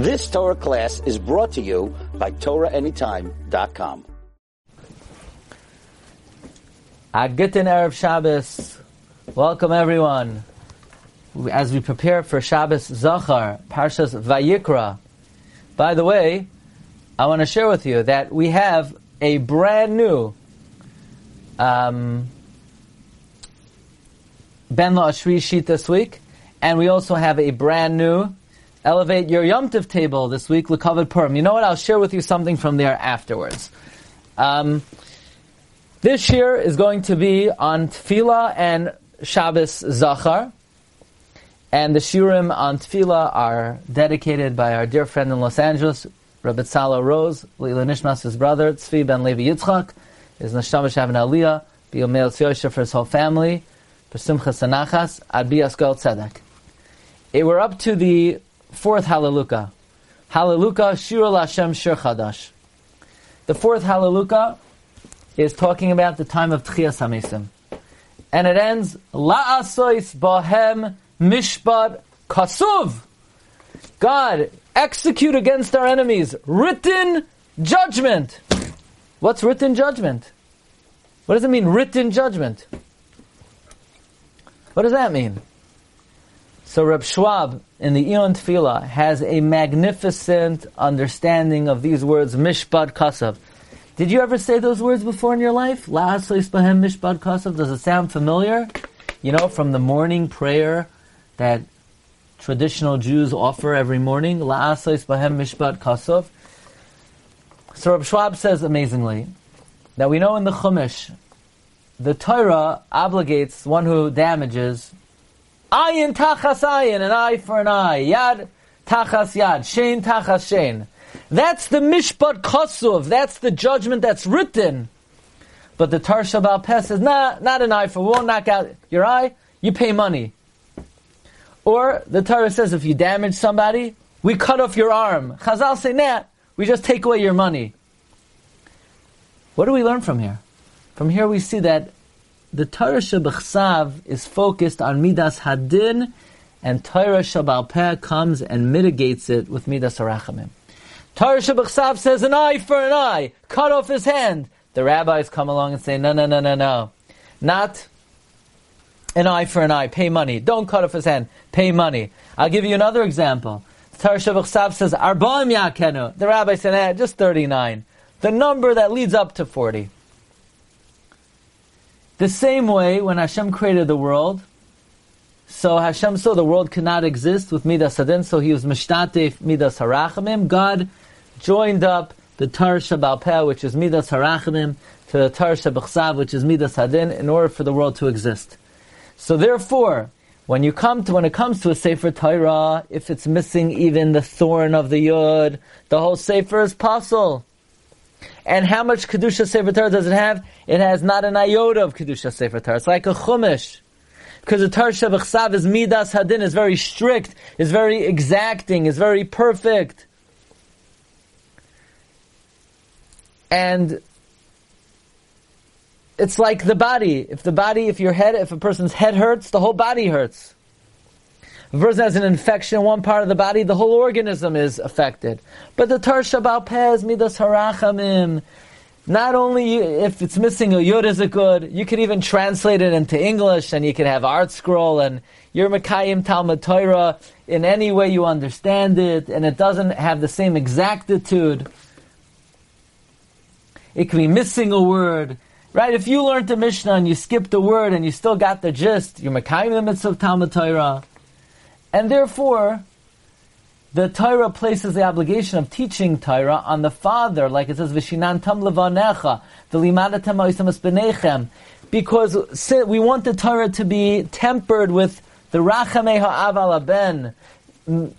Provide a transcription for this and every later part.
This Torah class is brought to you by TorahAnytime.com. A Gittin Erev Shabbos. Welcome everyone. As we prepare for Shabbos Zachar, Parshas Vayikra. By the way, I want to share with you that we have a brand new um, Ben La Ashri sheet this week, and we also have a brand new Elevate Your Yom Tiv table this week, Lekavod Purim. You know what? I'll share with you something from there afterwards. Um, this year is going to be on Tefillah and Shabbos Zachar. And the Shurim on Tefillah are dedicated by our dear friend in Los Angeles, Rabbi Tzala Rose, Lila Nishmas, his brother, Tzvi Ben Levi Yitzchak, his Nashama Shavin Aliyah, Biyomel Tzviyosha for his whole family, Simcha Sanachas, Ad Biyaskol Tzedek. We're up to the fourth Hallelujah. Hallelujah, Shir Lashem Shir Chadash. The fourth Hallelujah is talking about the time of Tchias HaMesim. And it ends, La'asois Bahem Mishpat Kasuv. God, execute against our enemies. Written judgment. What's written judgment? What does it mean, written judgment? What does that mean? So Reb Schwab in the Iyun Tefillah has a magnificent understanding of these words, Mishpat Kasav. Did you ever say those words before in your life? La'aslis bahem mishpat kasav. Does it sound familiar? You know, from the morning prayer that traditional Jews offer every morning. La'aslis bahem mishpat kasav. So Reb Schwab says amazingly that we know in the Chumash, the Torah obligates one who damages ayin tachas ayin, an eye for an eye, yad tachas yad, shein tachas shein. That's the mishpat kosuv. That's the judgment that's written. But the Tar Shabal Peh says, nah, not an eye for, won't knock out your eye, you pay money. Or the Torah says, if you damage somebody, we cut off your arm. Chazal say, nah, we just take away your money. What do we learn from here? From here we see that the Torah Shabbat is focused on Midas Hadin, and Torah Shabbat Peh comes and mitigates it with Midas Harachamim. Torah Shabbat says an eye for an eye, cut off his hand. The rabbis come along and say, no, no, no, no, no. Not an eye for an eye, pay money. Don't cut off his hand, pay money. I'll give you another example. Torah Shabbat says, Arbaim Yakenu. The rabbi said, eh, just 39. The number that leads up to 40. The same way, when Hashem created the world, so Hashem saw the world cannot exist with Midas Hadin, so he was Mishtatef Midas Harachamim. God joined up the Tar Shabal which is Midas Harachamim, to the Tar Shabachsav, which is Midas Hadin, in order for the world to exist. So therefore, when you come to, when it comes to a Sefer Torah, if it's missing even the thorn of the Yud, the whole Sefer is puzzle. And how much Kedusha Sefer Torah does it have? It has not an iota of Kedusha Sefer Torah. It's like a Chumash. Because the Tar Shabachsav is Midas Hadin, is very strict, is very exacting, is very perfect. And it's like the body. If the body, if your head, if a person's head hurts, the whole body hurts. A person has an infection in one part of the body, the whole organism is affected. But the Tar Shabal Pez, Midas Harachamim, not only if it's missing a yud is it good, you could even translate it into English and you could have ArtScroll and your Mekayim Talmud Torah in any way you understand it and it doesn't have the same exactitude. It could be missing a word. Right? If you learned the Mishnah and you skipped a word and you still got the gist, you're Mekayim the mitzvah of Talmud Torah. And therefore, the Torah places the obligation of teaching Torah on the father, like it says, "Vishinan tam levanecha, v'limadatem ha'isamas b'nechem," because we want the Torah to be tempered with the rachamei ha'av ben.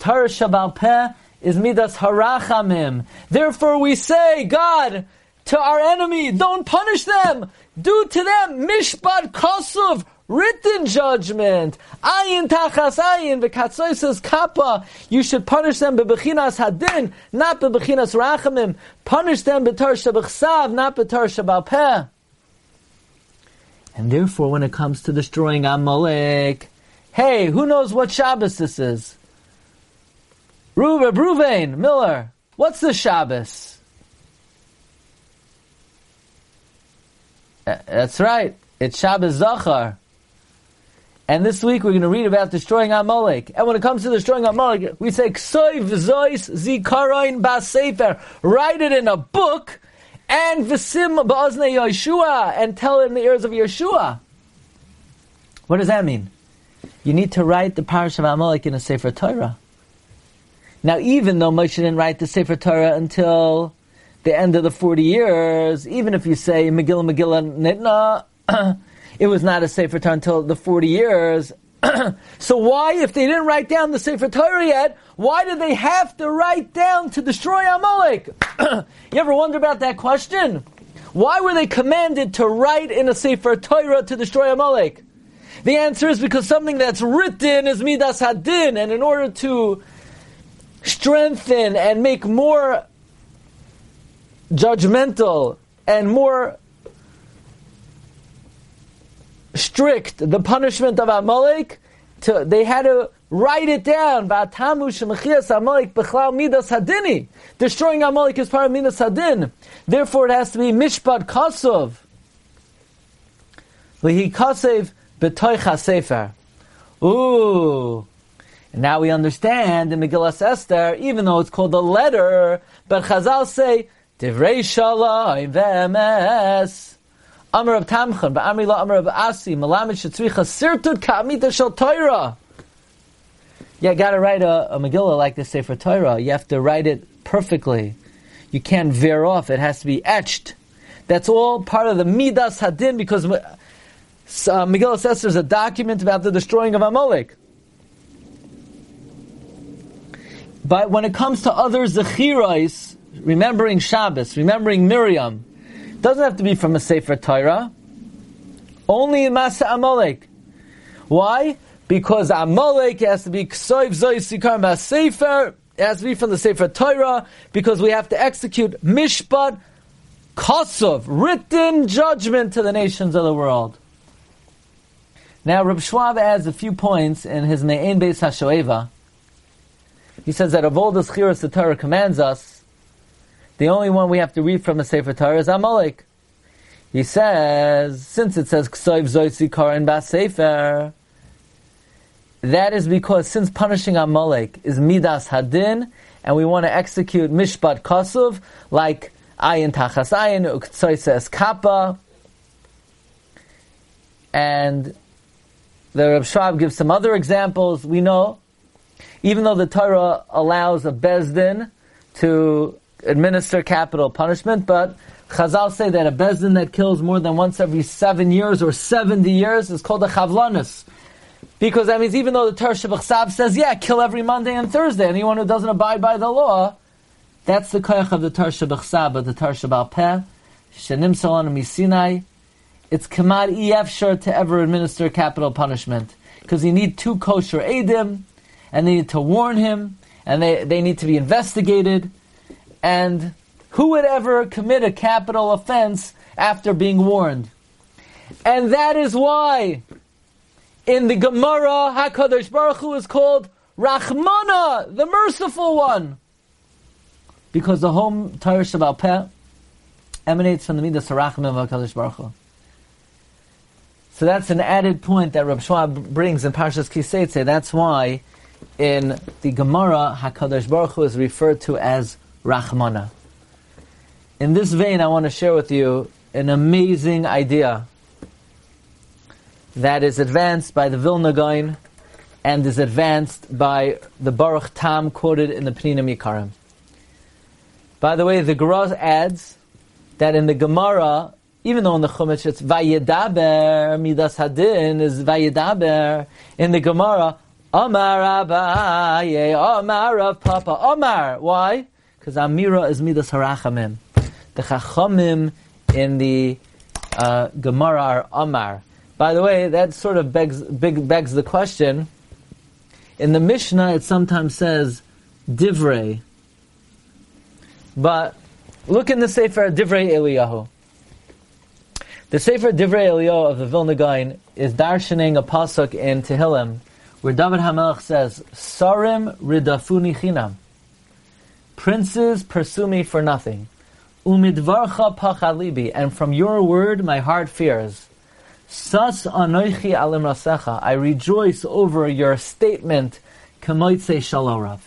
Torah shabal peh is midas harachamim. Therefore, we say, God, to our enemy, don't punish them. Do to them mishpat kosuv, written judgment. Ayin tachas ayin says kappa. You should punish them bebechinas hadin, not bebechinas rachamim. Punish them betar shabachsav, not betar shabalpeh. And therefore, when it comes to destroying Amalek, hey, who knows what Shabbos this is? Ruben, Ruvain, Miller, what's the Shabbos? Uh, That's right. It's Shabbos Zachar. And this week we're going to read about destroying Amalek. And when it comes to destroying Amalek, we say, Ksoiv Zois Zikaroin Basefer. Write it in a book and Visim Ba'azne Yeshua and tell it in the ears of Yeshua. What does that mean? You need to write the parish of Amalek in a Sefer Torah. Now, even though Moshe didn't write the Sefer Torah until the end of the 40 years, even if you say Megillah Megillah Nitna, it was not a Sefer Torah until the 40 years. so why, if they didn't write down the Sefer Torah yet, why did they have to write down to destroy Amalek? you ever wonder about that question? Why were they commanded to write in a Sefer Torah to destroy Amalek? The answer is because something that's written is Midas Hadin, and in order to strengthen and make more judgmental and more strict the punishment of Amalek, to, they had to write it down. Destroying Amalek is part of Midas Hadin. Therefore, it has to be Mishpat Kosov. Lihi Kosev B'toich Sefer. Ooh. And now we understand in Megillas Esther, even though it's called a letter, but Chazal say, Divrei Shalom Ve'emes. Amar of Tamchan, Ba'amri La Amar of Asi, Malamed Shetzricha, Sirtud Ka'amita Shal Torah. Yeah, gotta write a, a Megillah like this, say for Torah. You have to write it perfectly. You can't veer off. It has to be etched. That's all part of the Midas Hadin because uh, Megillah Esther is a document about the destroying of Amalek. But when it comes to other Zechirais, remembering Shabbos, remembering Miriam, doesn't have to be from a Sefer Torah. Only in Masa Amalek. Why? Because Amalek has to be Ksoiv Zoy Sikar Sefer. It has to be from the Sefer Torah because we have to execute Mishpat Kosov, written judgment to the nations of the world. Now, Reb Schwab adds a few points in his Me'en Beis HaShoeva. He says that of all the Schiras the Torah commands us, the only one we have to read from the Sefer Torah is Amalek. He says, since it says Ksoiv Zoitzikar and Bas Sefer, that is because since punishing Amalek is Midas Hadin, and we want to execute Mishpat Kosov, like Ayin Tachas Ayin, Uktsoises Kappa, and the Reb Schwab gives some other examples. We know, even though the Torah allows a Bezdin to administer capital punishment, but Chazal say that a Bezdin that kills more than once every seven years or 70 years is called a Chavlanus. Because that means even though the Torah Shabbat says, yeah, kill every Monday and Thursday, anyone who doesn't abide by the law, that's the koyach of the Torah Shabbat but the Torah Shabbat Peh, Shenim Salon Misinai, it's kamad efshar to ever administer capital punishment. Because you need two kosher edim, and they need to warn him, and they, they need to be investigated, and who would ever commit a capital offense after being warned? And that is why in the Gemara, HaKadosh Baruch Hu is called Rachmana, the merciful one. Because the whole Torah Shabbat Peh emanates from the Midas HaRachmim of HaKadosh Baruch Hu. So that's an added point that Rab Schwab brings in Parshas Kiseitze. That's why in the Gemara, HaKadosh Baruch Hu is referred to as Rachmana. In this vein, I want to share with you an amazing idea that is advanced by the Vilna Gaon and is advanced by the Baruch Tam quoted in the Pninim Yikarim. By the way, the Gemara adds that in the Gemara, even though in the Chumash it's Vayedaber, Midas Hadin is Vayedaber, in the Gemara, Omar Abaye, Omar of Papa, Omar. Why? Because Amira is Midas Harachamim. The Chachamim in the uh, Gemara are Omar. By the way, that sort of begs, big, begs the question. In the Mishnah, it sometimes says Divrei. But look in the Sefer Divrei Eliyahu. The Sefer Divrei Eliyahu of the Vilna Gaon is darshaning a pasuk in Tehillim, where David Hamelech says, "Sarim ridafuni chinam." Princes pursue me for nothing. Umidvarcha pachalibi, and from your word my heart fears. Sas anoichi alim rasecha, I rejoice over your statement, kamoitse shalorav,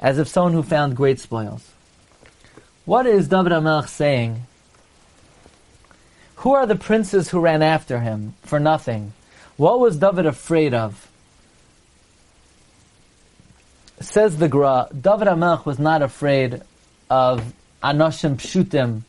as if someone who found great spoils. What is David HaMelech saying? Who are the princes who ran after him for nothing? What was David afraid of? Says the Gra, David HaMelech was not afraid of Anoshim Pshutim.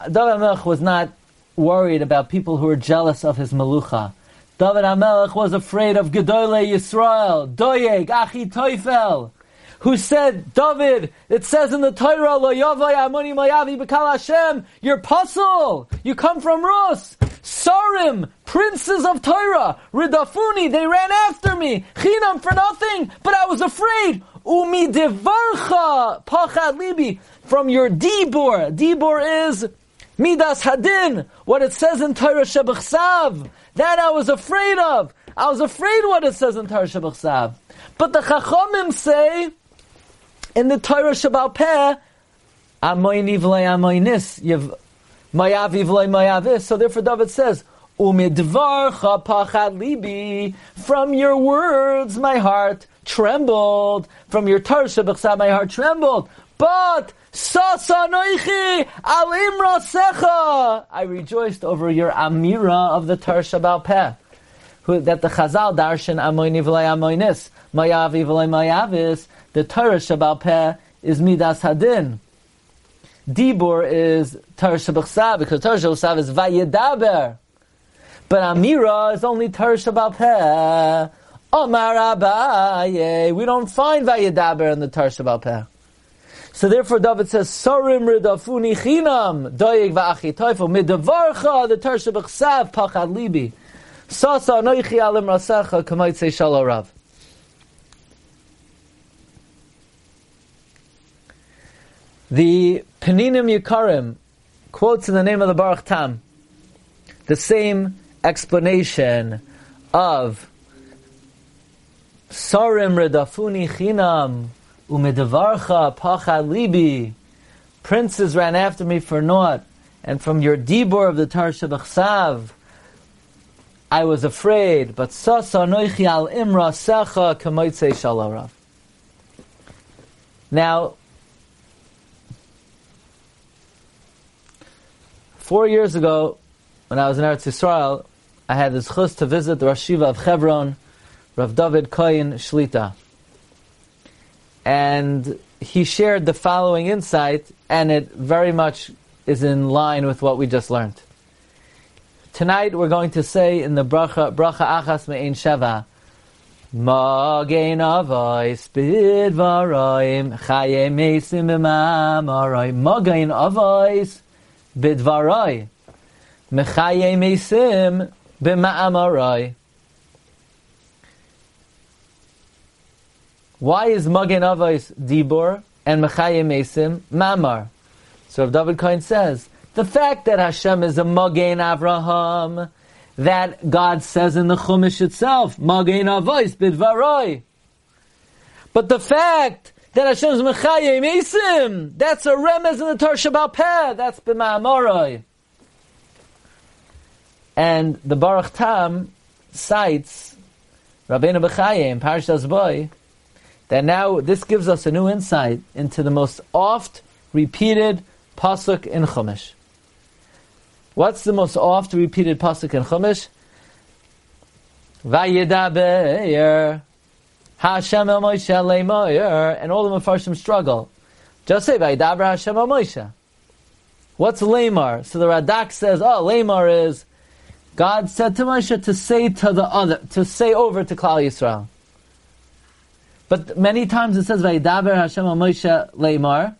David HaMelech was not worried about people who were jealous of his Melucha. David HaMelech was afraid of Gedolei Yisrael, Doyeg, Achi Toifel, who said, David, it says in the Torah, Lo Yavai Amoni Mayavi Bekal Hashem, you're puzzle, you come from Rus, Sarim, princes of Torah, Ridafuni, they ran after me, Chinam for nothing, but I was afraid. Umi devarcha pachad libi, from your dibor. Dibor is midas hadin, what it says in Torah Shebechsav. That I was afraid of. I was afraid what it says in Torah Shebechsav. But the Chachamim say, in the Torah Shabbat Peh, Amoini v'lei So therefore David says, Umidvarcha pachad libi, from your words my heart trembled. From your Shabbat my heart trembled. But Sasa noichi al imrasecha. I rejoiced over your amira of the Torah Shabbat Peh. Who, that the Chazal darshan amoini v'lei amoinis, mayavi v'lei mayavis, the Torah Shabbat Peh is Midas Hadin. Dibur is Torah Shabbat because Torah Shabbat is Vayedaber. But Amira is only Torah Shabbat Peh. Omar Abaye. We don't find Vayedaber in the Torah Shabbat So therefore David says, Sorim ridafuni chinam, doyeg va'achi toifo, midavarcha, the Torah Shabbat pachad libi. Sasa noichi alim rasecha, shalorav. The Peninim Yikarim quotes in the name of the Baruch Tam the same explanation of Sarim redafuni chinam umedavarcha pacha libi. Princes ran after me for naught, and from your dibor of the Tar Shabachsav, I was afraid. But sasa noichi al imra secha kamoitze shalorav. Now, Four years ago, when I was in Eretz Yisrael, I had the chus to visit the Rashiva of Hebron, Rav David Koyin Shlita. And he shared the following insight, and it very much is in line with what we just learned. Tonight we're going to say in the bracha, bracha achas me'in sheva, Magein avos bidvaroim chaye mesim b'mamaroim Magein avos bidvarai mechaye mesim b'ma'amarai. Why is Magen Avos Dibor and Mechaye Mesim Mamar? So if David Cohen says, the fact that Hashem is a Magen Avraham, that God says in the Chumash itself, Magen Avos Bidvaroi. But the fact that Hashem's Mechayim Mesim. That's a remez in the Torah Shabbat Peh. That's B'ma'amorai. And the Baruch Tam cites Rabbeinu Bechayim, Parashas Boy, that now this gives us a new insight into the most oft repeated pasuk in Chumash. What's the most oft repeated pasuk in Chumash? Vayedaber Hashem el Moshe le'moyer, and all the Mefarshim struggle. Just say Vaydabra Hashem el Moshe. What's Lamar? So the Radak says, oh, Lamar is God said to Moshe to say to the other, to say over to Klal Yisrael. But many times it says Vaydaber Hashem Moshe Lamar.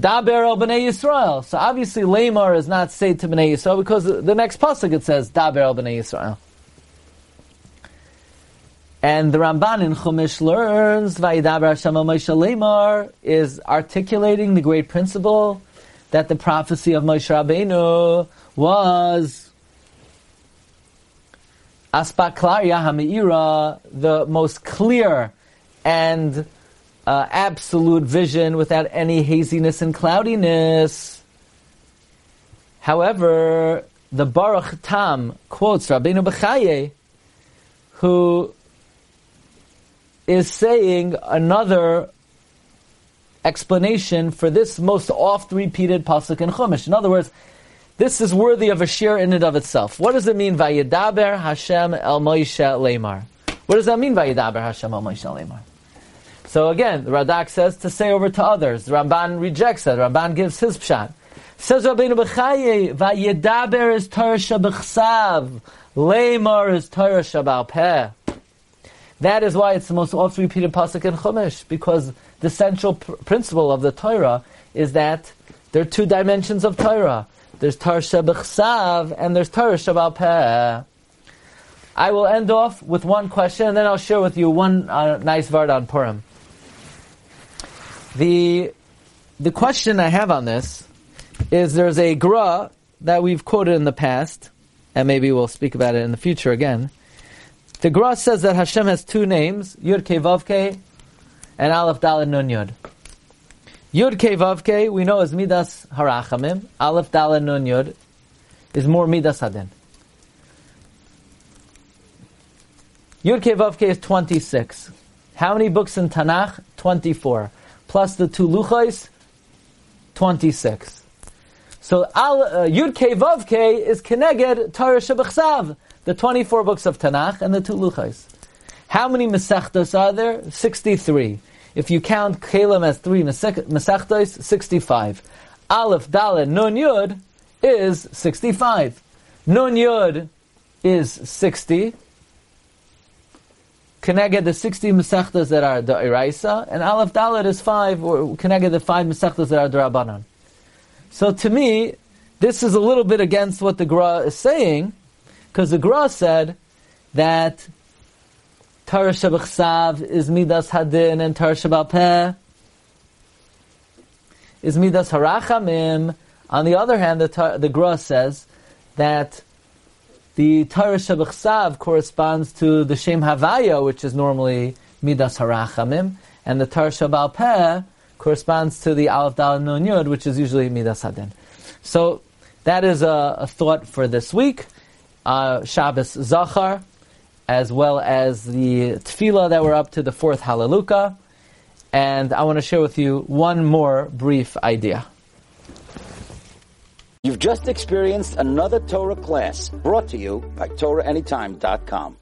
Daber el Bnei Yisrael. So obviously Lamar is not say to Bnei Yisrael because the next pasuk it says Daber el Bnei Yisrael. And the Ramban in Chumash learns, Vayidaber Hashem Moshe Lemar, is articulating the great principle that the prophecy of Moshe Rabbeinu was Aspaklaria HaMe'ira, the most clear and uh, absolute vision without any haziness and cloudiness. However, the Baruch Tam quotes Rabbeinu Bechaye, who is saying another explanation for this most oft repeated pasuk in Chumash. In other words, this is worthy of a shir in and of itself. What does it mean? Vayedaber Hashem el Moshe Lemar. What does that mean? Vayedaber Hashem el Moshe Lemar. So again, the Radak says to say over to others. The Ramban rejects that. Ramban gives his pshat. Says Rabbeinu Bechaye, Vayedaber is Torah Shabachsav, Lemar is Torah Shabal Peh. That is why it's the most oft repeated pasuk in Chumash, because the central pr- principle of the Torah is that there are two dimensions of Torah. There's Torah Shabachsav and there's Torah Shabal Peh. I will end off with one question, and then I'll share with you one uh, nice word on Purim. The the question I have on this is there's a gra that we've quoted in the past, and maybe we'll speak about it in the future again. The gra says that Hashem has two names, Yud Ke Vav Ke and Aleph Dalet Nun Yud. Yud Ke Vav Ke we know is Midas Harachamim. Aleph Dalet Nun Yud is more Midas Hadin. Yud Ke Vav Ke is 26. How many books in Tanakh? 24. Plus the two Luchais, 26. So uh, Yud Ke Vav Ke is Keneged Torah Shabachsav, the 24 books of Tanakh and the two Luchais. How many Masechtos are there? 63. If you count Kalim as three Masechtos, 65. Aleph, Dalet, Nun Yud is 65. Nun Yud is 60. Can I get the 60 Masechtas that are the Iraisa, and Aleph Dalet is 5, or can I get the 5 Masechtas that are the Rabbanon. So to me, this is a little bit against what the Gra is saying, because the Gra said that Torah Shabachsav is Midas Hadin and Torah Shabal is Midas Harachamim. On the other hand, the, the Gra says that the Torah Shabachsav corresponds to the Shem Havaya, which is normally Midas Harachamim, and the Torah corresponds to the Aleph Dal Nun Yud, which is usually Midas Hadin. So that is a, a thought for this week. Uh, Shabbos Zachar, as well as the Tefillah that we're up to the fourth Hallelujah. And I want to share with you one more brief idea. You've just experienced another Torah class brought to you by TorahAnytime.com.